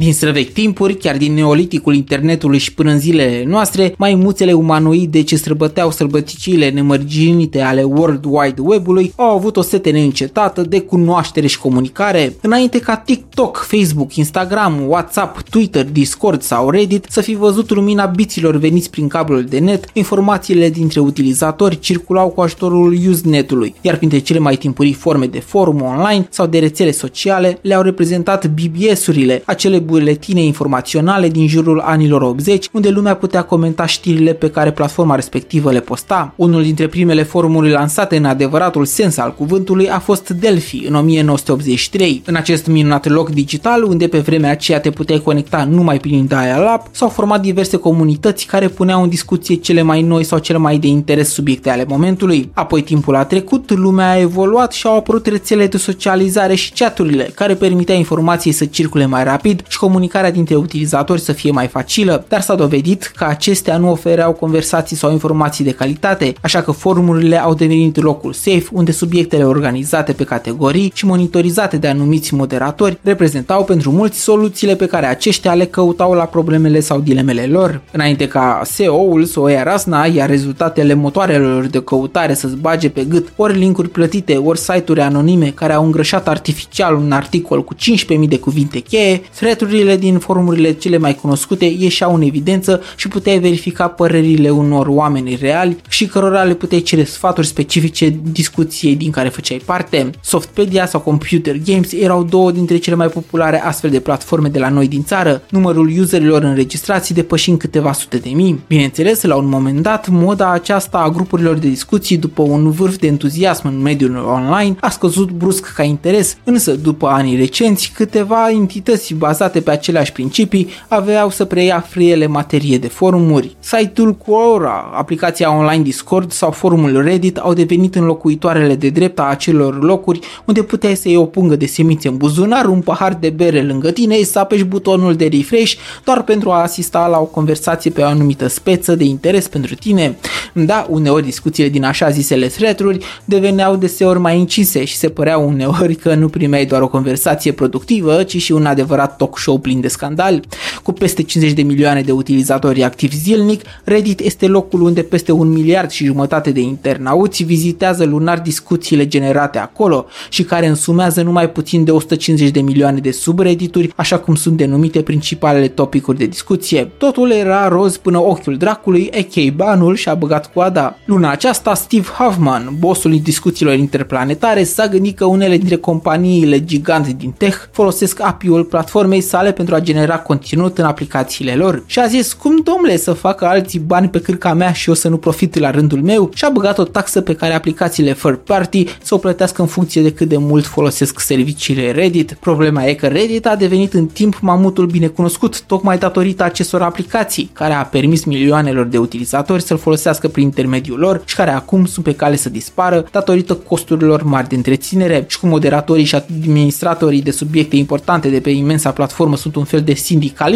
Din străvechi timpuri, chiar din neoliticul internetului și până în zilele noastre, maimuțele umanoide ce străbăteau sărbăticile nemărginite ale World Wide Web-ului au avut o sete neîncetată de cunoaștere și comunicare, înainte ca TikTok, Facebook, Instagram, WhatsApp, Twitter, Discord sau Reddit să fi văzut lumina biților veniți prin cablul de net, informațiile dintre utilizatori circulau cu ajutorul Usenet-ului, iar printre cele mai timpurii forme de forum online sau de rețele sociale le-au reprezentat BBS-urile, acele buletine informaționale din jurul anilor 80, unde lumea putea comenta știrile pe care platforma respectivă le posta. Unul dintre primele forumuri lansate în adevăratul sens al cuvântului a fost Delphi în 1983. În acest minunat loc digital, unde pe vremea aceea te puteai conecta numai prin dial-up, s-au format diverse comunități care puneau în discuție cele mai noi sau cele mai de interes subiecte ale momentului. Apoi timpul a trecut, lumea a evoluat și au apărut rețele de socializare și chaturile, care permitea informației să circule mai rapid și comunicarea dintre utilizatori să fie mai facilă, dar s-a dovedit că acestea nu ofereau conversații sau informații de calitate, așa că forumurile au devenit locul safe unde subiectele organizate pe categorii și monitorizate de anumiți moderatori reprezentau pentru mulți soluțiile pe care aceștia le căutau la problemele sau dilemele lor. Înainte ca SEO-ul să o ia rasna, iar rezultatele motoarelor de căutare să-ți bage pe gât ori linkuri plătite, ori site-uri anonime care au îngrășat artificial un articol cu 15.000 de cuvinte cheie, thread din forumurile cele mai cunoscute ieșeau în evidență și puteai verifica părerile unor oameni reali și cărora le puteai cere sfaturi specifice discuției din care făceai parte. Softpedia sau Computer Games erau două dintre cele mai populare astfel de platforme de la noi din țară, numărul userilor înregistrați depășind câteva sute de mii. Bineînțeles, la un moment dat, moda aceasta a grupurilor de discuții după un vârf de entuziasm în mediul online a scăzut brusc ca interes, însă după anii recenți, câteva entități bazate pe aceleași principii aveau să preia friele materie de forumuri. Site-ul Quora, aplicația online Discord sau forumul Reddit au devenit înlocuitoarele de drept a acelor locuri unde puteai să iei o pungă de semințe în buzunar, un pahar de bere lângă tine, să apeși butonul de refresh doar pentru a asista la o conversație pe o anumită speță de interes pentru tine. Da, uneori discuțiile din așa zisele thread deveneau deseori mai incise și se părea uneori că nu primeai doar o conversație productivă, ci și un adevărat talk Choplin de Scandal. Cu peste 50 de milioane de utilizatori activi zilnic, Reddit este locul unde peste un miliard și jumătate de internauți vizitează lunar discuțiile generate acolo și care însumează numai puțin de 150 de milioane de subreddituri, așa cum sunt denumite principalele topicuri de discuție. Totul era roz până ochiul dracului, a.k.a. banul și-a băgat coada. Luna aceasta, Steve Huffman, bossul discuțiilor interplanetare, s-a gândit că unele dintre companiile gigante din tech folosesc API-ul platformei sale pentru a genera conținut în aplicațiile lor și a zis cum domnule să facă alții bani pe cârca mea și eu să nu profit la rândul meu și a băgat o taxă pe care aplicațiile third party să o plătească în funcție de cât de mult folosesc serviciile Reddit. Problema e că Reddit a devenit în timp mamutul binecunoscut tocmai datorită acestor aplicații care a permis milioanelor de utilizatori să-l folosească prin intermediul lor și care acum sunt pe cale să dispară datorită costurilor mari de întreținere și cu moderatorii și administratorii de subiecte importante de pe imensa platformă sunt un fel de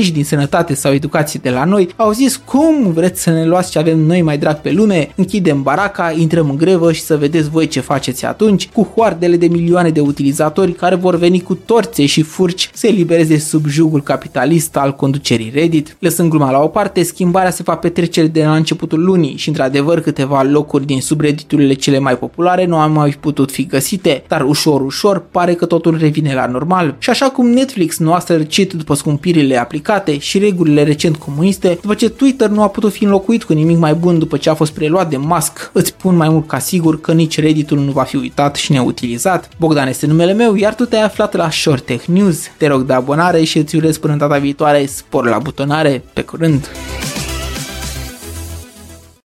sindicaliști din sănătate sau educație de la noi, au zis cum vreți să ne luați ce avem noi mai drag pe lume, închidem baraca, intrăm în grevă și să vedeți voi ce faceți atunci, cu hoardele de milioane de utilizatori care vor veni cu torțe și furci să elibereze sub jugul capitalist al conducerii Reddit. Lăsând gluma la o parte, schimbarea se va petrece de la începutul lunii și într-adevăr câteva locuri din subredditurile cele mai populare nu au mai putut fi găsite, dar ușor ușor pare că totul revine la normal. Și așa cum Netflix nu a sărcit după scumpirile aplicate și regulile recent comuniste, după ce Twitter nu a putut fi înlocuit cu nimic mai bun după ce a fost preluat de Musk, îți spun mai mult ca sigur că nici Redditul nu va fi uitat și neutilizat. Bogdan este numele meu, iar tu te-ai aflat la Short Tech News. Te rog de abonare și îți urez până data viitoare spor la butonare. Pe curând!